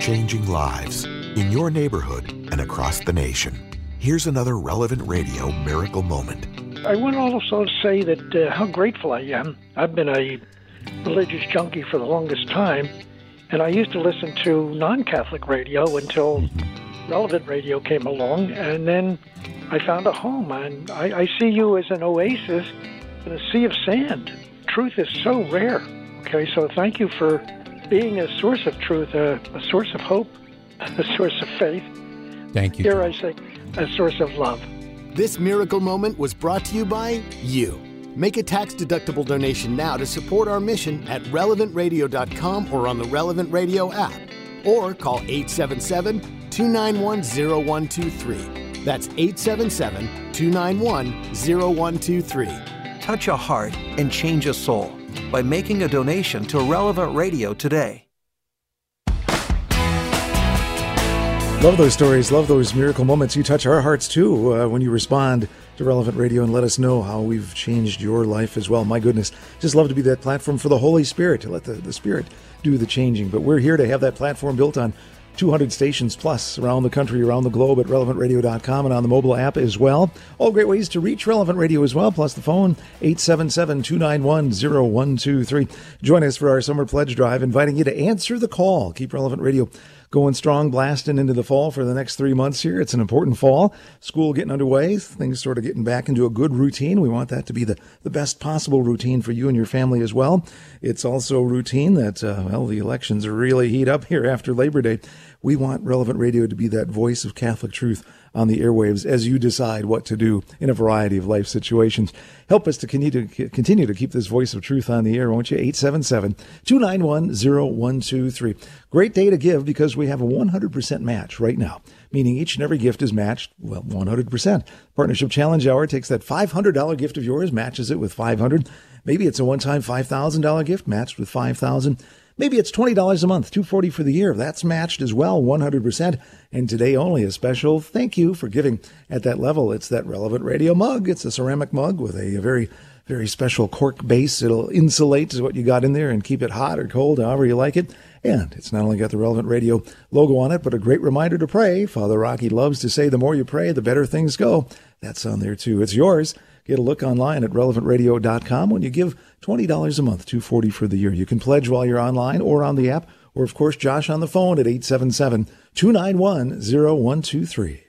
K: Changing lives in your neighborhood and across the nation. Here's another relevant radio miracle moment.
L: I want to also say that uh, how grateful I am. I've been a religious junkie for the longest time, and I used to listen to non Catholic radio until relevant radio came along, and then I found a home. And I, I see you as an oasis in a sea of sand. Truth is so rare. Okay, so thank you for being a source of truth, a, a source of hope, <laughs> a source of faith.
M: Thank you.
L: Here I say, a source of love.
D: This miracle moment was brought to you by you. Make a tax deductible donation now to support our mission at relevantradio.com or on the Relevant Radio app. Or call 877 291 0123. That's 877 291 0123.
N: Touch a heart and change a soul by making a donation to Relevant Radio today.
H: Love those stories. Love those miracle moments. You touch our hearts too uh, when you respond to Relevant Radio and let us know how we've changed your life as well. My goodness, just love to be that platform for the Holy Spirit to let the, the Spirit do the changing. But we're here to have that platform built on 200 stations plus around the country, around the globe at relevantradio.com and on the mobile app as well. All great ways to reach Relevant Radio as well, plus the phone 877 291 0123. Join us for our summer pledge drive, inviting you to answer the call. Keep Relevant Radio going strong, blasting into the fall for the next three months here. It's an important fall. School getting underway, things sort of getting back into a good routine. We want that to be the, the best possible routine for you and your family as well. It's also routine that, uh, well, the elections really heat up here after Labor Day. We want Relevant Radio to be that voice of Catholic truth on the airwaves as you decide what to do in a variety of life situations. Help us to continue to, keep this voice of truth on the air, won't you? 877 291 0123. Great day to give because we have a 100% match right now, meaning each and every gift is matched, well, 100%. Partnership Challenge Hour takes that $500 gift of yours, matches it with 500 Maybe it's a one-time $5,000 gift matched with 5000 Maybe it's $20 a month, 240 for the year. That's matched as well, 100%. And today only a special thank you for giving at that level. It's that relevant radio mug. It's a ceramic mug with a very very special cork base. It'll insulate what you got in there and keep it hot or cold, however you like it. And it's not only got the relevant radio logo on it, but a great reminder to pray. Father Rocky loves to say the more you pray, the better things go. That's on there too. It's yours. Get a look online at relevantradio.com when you give $20 a month, 240 for the year. You can pledge while you're online or on the app, or of course, Josh on the phone at 877 291 0123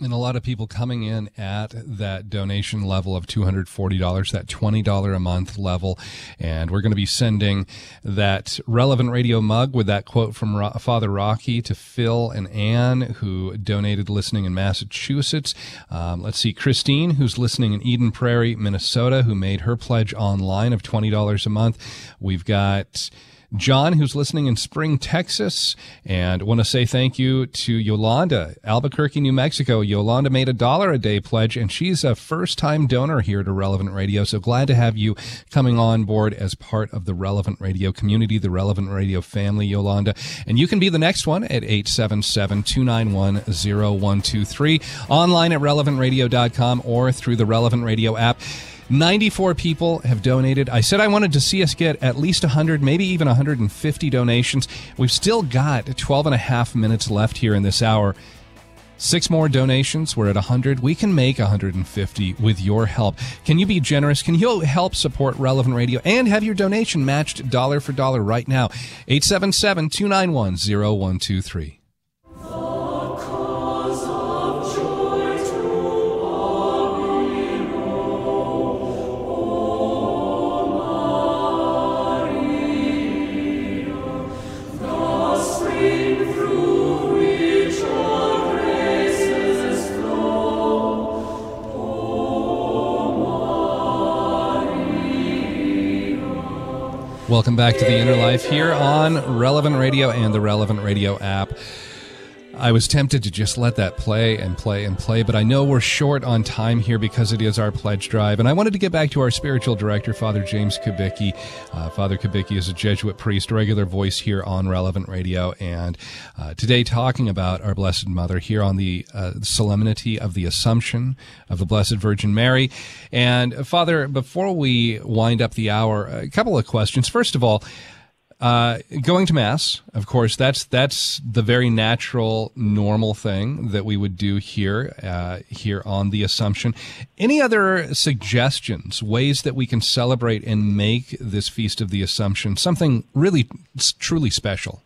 E: and a lot of people coming in at that donation level of $240, that $20 a month level. And we're going to be sending that relevant radio mug with that quote from Ro- Father Rocky to Phil and Anne, who donated listening in Massachusetts. Um, let's see, Christine, who's listening in Eden Prairie, Minnesota, who made her pledge online of $20 a month. We've got John, who's listening in Spring, Texas. And want to say thank you to Yolanda, Albuquerque, New Mexico. Yolanda made a dollar a day pledge, and she's a first time donor here to Relevant Radio. So glad to have you coming on board as part of the Relevant Radio community, the Relevant Radio family, Yolanda. And you can be the next one at 877 291 0123, online at relevantradio.com or through the Relevant Radio app. 94 people have donated. I said I wanted to see us get at least 100, maybe even 150 donations. We've still got 12 and a half minutes left here in this hour. Six more donations. We're at 100. We can make 150 with your help. Can you be generous? Can you help support Relevant Radio and have your donation matched dollar for dollar right now? 877 291 0123. Welcome back to the Inner Life here on Relevant Radio and the Relevant Radio app. I was tempted to just let that play and play and play, but I know we're short on time here because it is our pledge drive. And I wanted to get back to our spiritual director, Father James Kubicki. Uh, Father Kubicki is a Jesuit priest, regular voice here on Relevant Radio. And uh, today, talking about our Blessed Mother here on the uh, solemnity of the Assumption of the Blessed Virgin Mary. And uh, Father, before we wind up the hour, a couple of questions. First of all, uh, going to mass, of course, that's that's the very natural, normal thing that we would do here uh, here on the Assumption. Any other suggestions, ways that we can celebrate and make this feast of the Assumption something really truly special?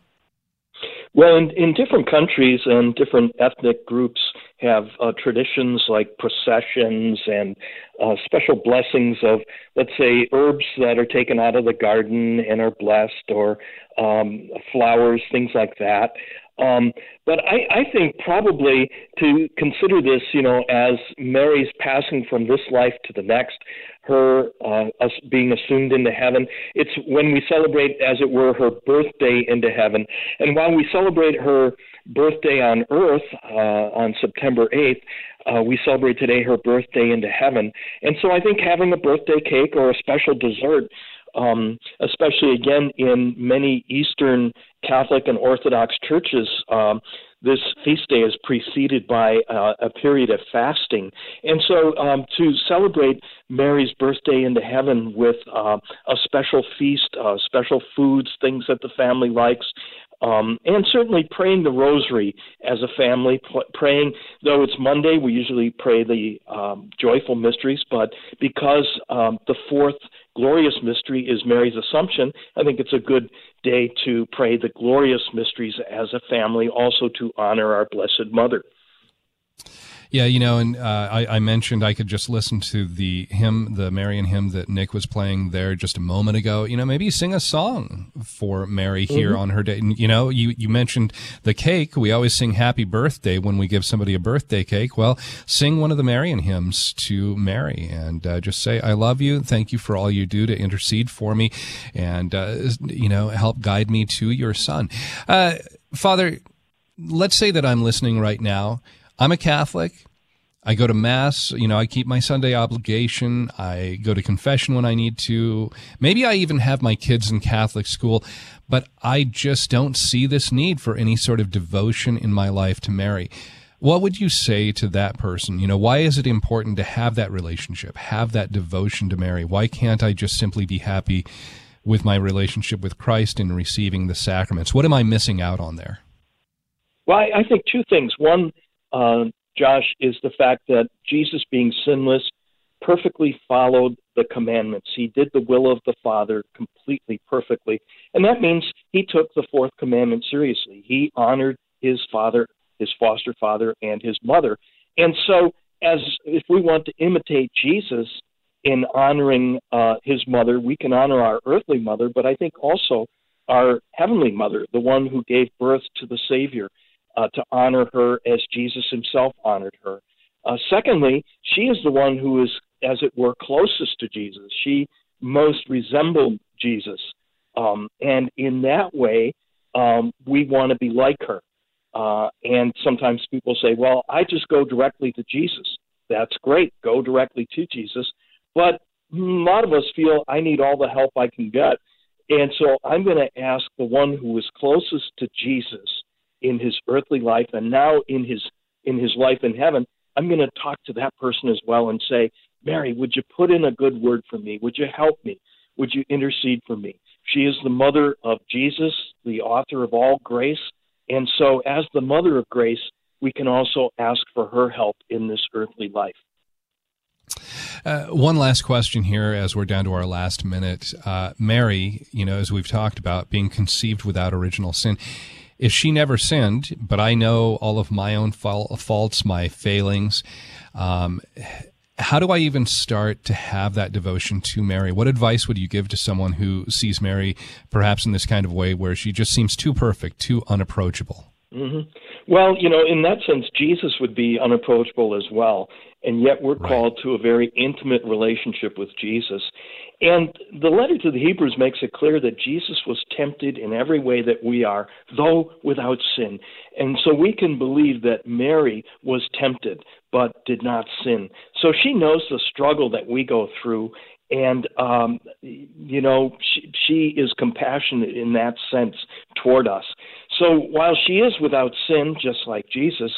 F: Well, in, in different countries and different ethnic groups have uh, traditions like processions and uh, special blessings of, let's say, herbs that are taken out of the garden and are blessed, or um, flowers, things like that. Um, but I, I think probably to consider this, you know, as Mary's passing from this life to the next, her uh, us being assumed into heaven. It's when we celebrate, as it were, her birthday into heaven. And while we celebrate her birthday on earth uh, on September 8th, uh, we celebrate today her birthday into heaven. And so I think having a birthday cake or a special dessert um, especially again in many Eastern Catholic and Orthodox churches, um, this feast day is preceded by uh, a period of fasting. And so um, to celebrate Mary's birthday into heaven with uh, a special feast, uh, special foods, things that the family likes, um, and certainly praying the rosary as a family, praying, though it's Monday, we usually pray the um, joyful mysteries, but because um, the fourth glorious mystery is Mary's Assumption, I think it's a good day to pray the glorious mysteries as a family, also to honor our Blessed Mother.
E: Yeah, you know, and uh, I, I, mentioned I could just listen to the hymn, the Marian hymn that Nick was playing there just a moment ago. You know, maybe sing a song for Mary here mm-hmm. on her day. You know, you, you mentioned the cake. We always sing happy birthday when we give somebody a birthday cake. Well, sing one of the Marian hymns to Mary and uh, just say, I love you. Thank you for all you do to intercede for me and, uh, you know, help guide me to your son. Uh, Father, let's say that I'm listening right now. I'm a Catholic. I go to mass, you know, I keep my Sunday obligation. I go to confession when I need to. Maybe I even have my kids in Catholic school, but I just don't see this need for any sort of devotion in my life to Mary. What would you say to that person? You know, why is it important to have that relationship, have that devotion to Mary? Why can't I just simply be happy with my relationship with Christ and receiving the sacraments? What am I missing out on there?
F: Well, I, think two things. One, uh, Josh, is the fact that Jesus, being sinless, perfectly followed the commandments. He did the will of the Father completely, perfectly. And that means he took the fourth commandment seriously. He honored his father, his foster father, and his mother. And so, as if we want to imitate Jesus in honoring uh, his mother, we can honor our earthly mother, but I think also our heavenly mother, the one who gave birth to the Savior uh, to honor her as Jesus himself honored her. Uh, secondly, she is the one who is, as it were, closest to Jesus. She most resembled Jesus. Um, and in that way, um, we want to be like her. Uh, and sometimes people say, well, I just go directly to Jesus. That's great. Go directly to Jesus. But a lot of us feel I need all the help I can get. And so I'm going to ask the one who is closest to Jesus in his earthly life and now in his in his life in heaven, I'm going to talk to that person as well and say, Mary, would you put in a good word for me? Would you help me? Would you intercede for me? She is the mother of Jesus, the author of all grace. And so, as the mother of grace, we can also ask for her help in this earthly life.
E: Uh, one last question here as we're down to our last minute. Uh, Mary, you know, as we've talked about, being conceived without original sin if she never sinned, but I know all of my own faults, my failings, um, how do I even start to have that devotion to Mary? What advice would you give to someone who sees Mary perhaps in this kind of way where she just seems too perfect, too unapproachable?
F: Mm-hmm. Well, you know, in that sense, Jesus would be unapproachable as well. And yet we're right. called to a very intimate relationship with Jesus. And the letter to the Hebrews makes it clear that Jesus was tempted in every way that we are, though without sin. And so we can believe that Mary was tempted, but did not sin. So she knows the struggle that we go through. And, um, you know, she, she is compassionate in that sense toward us. So while she is without sin, just like Jesus,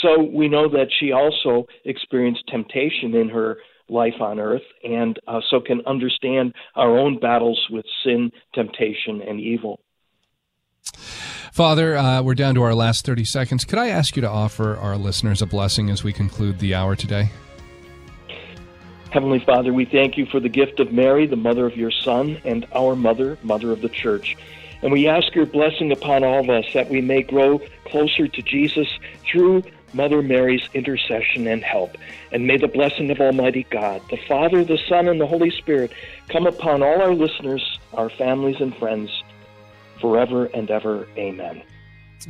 F: so we know that she also experienced temptation in her life on earth and uh, so can understand our own battles with sin, temptation, and evil.
E: Father, uh, we're down to our last 30 seconds. Could I ask you to offer our listeners a blessing as we conclude the hour today?
F: Heavenly Father, we thank you for the gift of Mary, the mother of your Son, and our mother, mother of the Church. And we ask your blessing upon all of us that we may grow closer to Jesus through Mother Mary's intercession and help. And may the blessing of Almighty God, the Father, the Son, and the Holy Spirit come upon all our listeners, our families, and friends forever and ever. Amen.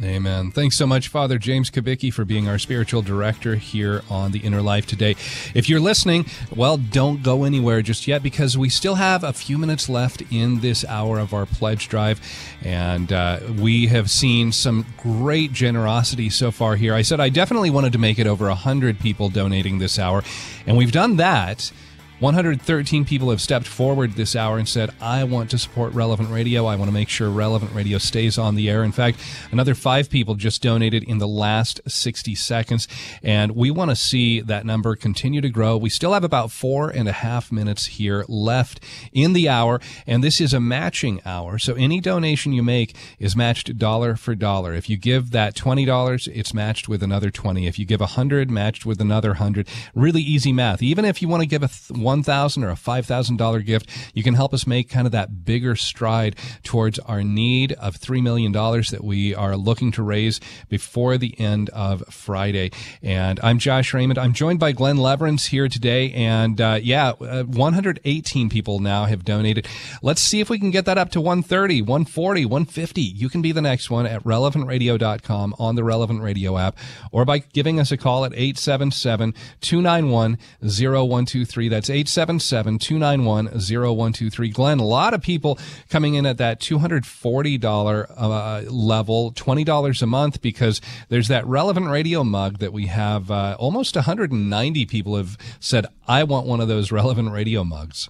E: Amen. Thanks so much, Father James Kubicki, for being our spiritual director here on The Inner Life today. If you're listening, well, don't go anywhere just yet because we still have a few minutes left in this hour of our pledge drive. And uh, we have seen some great generosity so far here. I said I definitely wanted to make it over 100 people donating this hour, and we've done that 113 people have stepped forward this hour and said, I want to support Relevant Radio. I want to make sure Relevant Radio stays on the air. In fact, another five people just donated in the last 60 seconds. And we want to see that number continue to grow. We still have about four and a half minutes here left in the hour. And this is a matching hour. So any donation you make is matched dollar for dollar. If you give that $20, it's matched with another 20. If you give 100, matched with another 100. Really easy math. Even if you want to give a 1000 or a $5,000 gift, you can help us make kind of that bigger stride towards our need of $3 million that we are looking to raise before the end of Friday. And I'm Josh Raymond. I'm joined by Glenn Leverance here today. And uh, yeah, uh, 118 people now have donated. Let's see if we can get that up to 130, 140, 150. You can be the next one at relevantradio.com on the Relevant Radio app or by giving us a call at 877 291 0123. That's 877 291 0123. Glenn, a lot of people coming in at that $240 uh, level, $20 a month, because there's that relevant radio mug that we have. Uh, almost 190 people have said, I want one of those relevant radio mugs.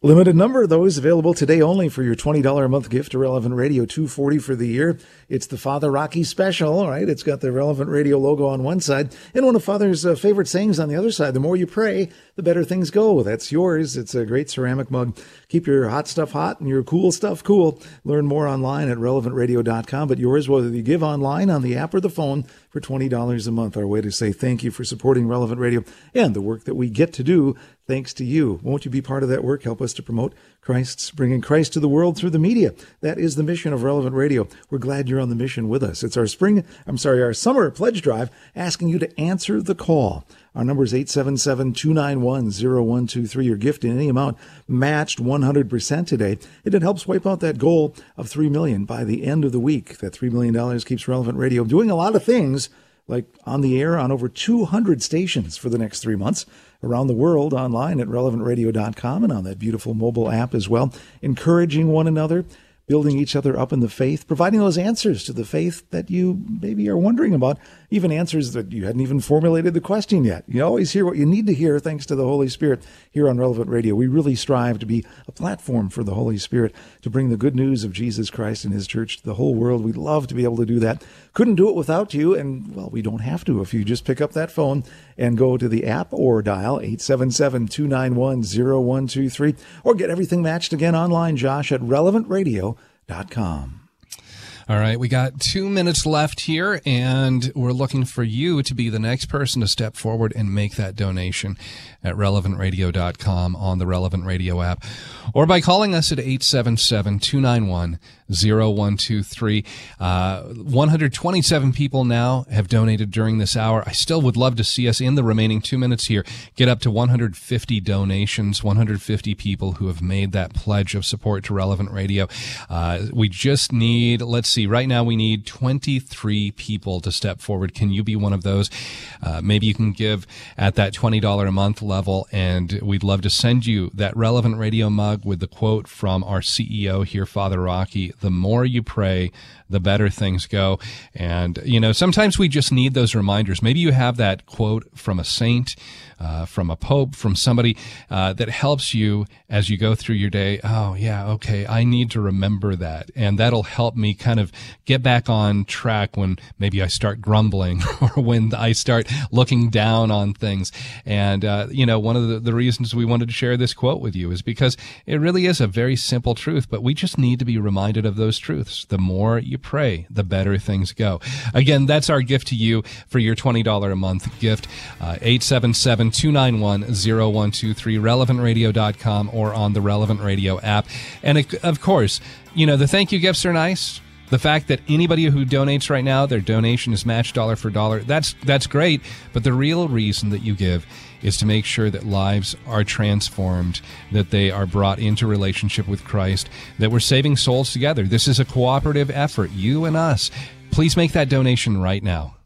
H: Limited number of those available today only for your $20 a month gift to Relevant Radio 240 for the year. It's the Father Rocky special, all right? It's got the Relevant Radio logo on one side and one of Father's uh, favorite sayings on the other side. The more you pray, the better things go. That's yours. It's a great ceramic mug. Keep your hot stuff hot and your cool stuff cool. Learn more online at relevantradio.com, but yours, whether you give online on the app or the phone, for $20 a month. Our way to say thank you for supporting Relevant Radio and the work that we get to do thanks to you. Won't you be part of that work? Help us to promote Christ's bringing Christ to the world through the media. That is the mission of Relevant Radio. We're glad you're on the mission with us. It's our spring, I'm sorry, our summer pledge drive asking you to answer the call. Our number is 877-291-0123. Your gift in any amount matched 100% today. And it helps wipe out that goal of 3 million by the end of the week. That $3 million keeps Relevant Radio doing a lot of things like on the air on over 200 stations for the next three months around the world online at relevantradio.com and on that beautiful mobile app as well, encouraging one another, building each other up in the faith, providing those answers to the faith that you maybe are wondering about, even answers that you hadn't even formulated the question yet. You always hear what you need to hear thanks to the Holy Spirit here on Relevant Radio. We really strive to be a platform for the Holy Spirit to bring the good news of Jesus Christ and his church to the whole world. We'd love to be able to do that. Couldn't do it without you, and well, we don't have to if you just pick up that phone and go to the app or dial 877-291-0123 or get everything matched again online, Josh, at relevantradio.com.
E: All right, we got two minutes left here, and we're looking for you to be the next person to step forward and make that donation at relevantradio.com on the Relevant Radio app or by calling us at 877 291 0123. Uh, 127 people now have donated during this hour. I still would love to see us in the remaining two minutes here get up to 150 donations, 150 people who have made that pledge of support to Relevant Radio. Uh, we just need, let's see, right now we need 23 people to step forward. Can you be one of those? Uh, maybe you can give at that $20 a month level, and we'd love to send you that Relevant Radio mug with the quote from our CEO here, Father Rocky the more you pray, the better things go. And, you know, sometimes we just need those reminders. Maybe you have that quote from a saint, uh, from a pope, from somebody uh, that helps you as you go through your day. Oh, yeah, okay, I need to remember that. And that'll help me kind of get back on track when maybe I start grumbling <laughs> or when I start looking down on things. And, uh, you know, one of the, the reasons we wanted to share this quote with you is because it really is a very simple truth, but we just need to be reminded of those truths. The more you pray, the better things go. Again, that's our gift to you for your $20 a month gift. Uh, 877 again, 291 0123, relevantradio.com, or on the Relevant Radio app. And of course, you know, the thank you gifts are nice. The fact that anybody who donates right now, their donation is matched dollar for dollar. That's that's great, but the real reason that you give is to make sure that lives are transformed, that they are brought into relationship with Christ, that we're saving souls together. This is a cooperative effort, you and us. Please make that donation right now.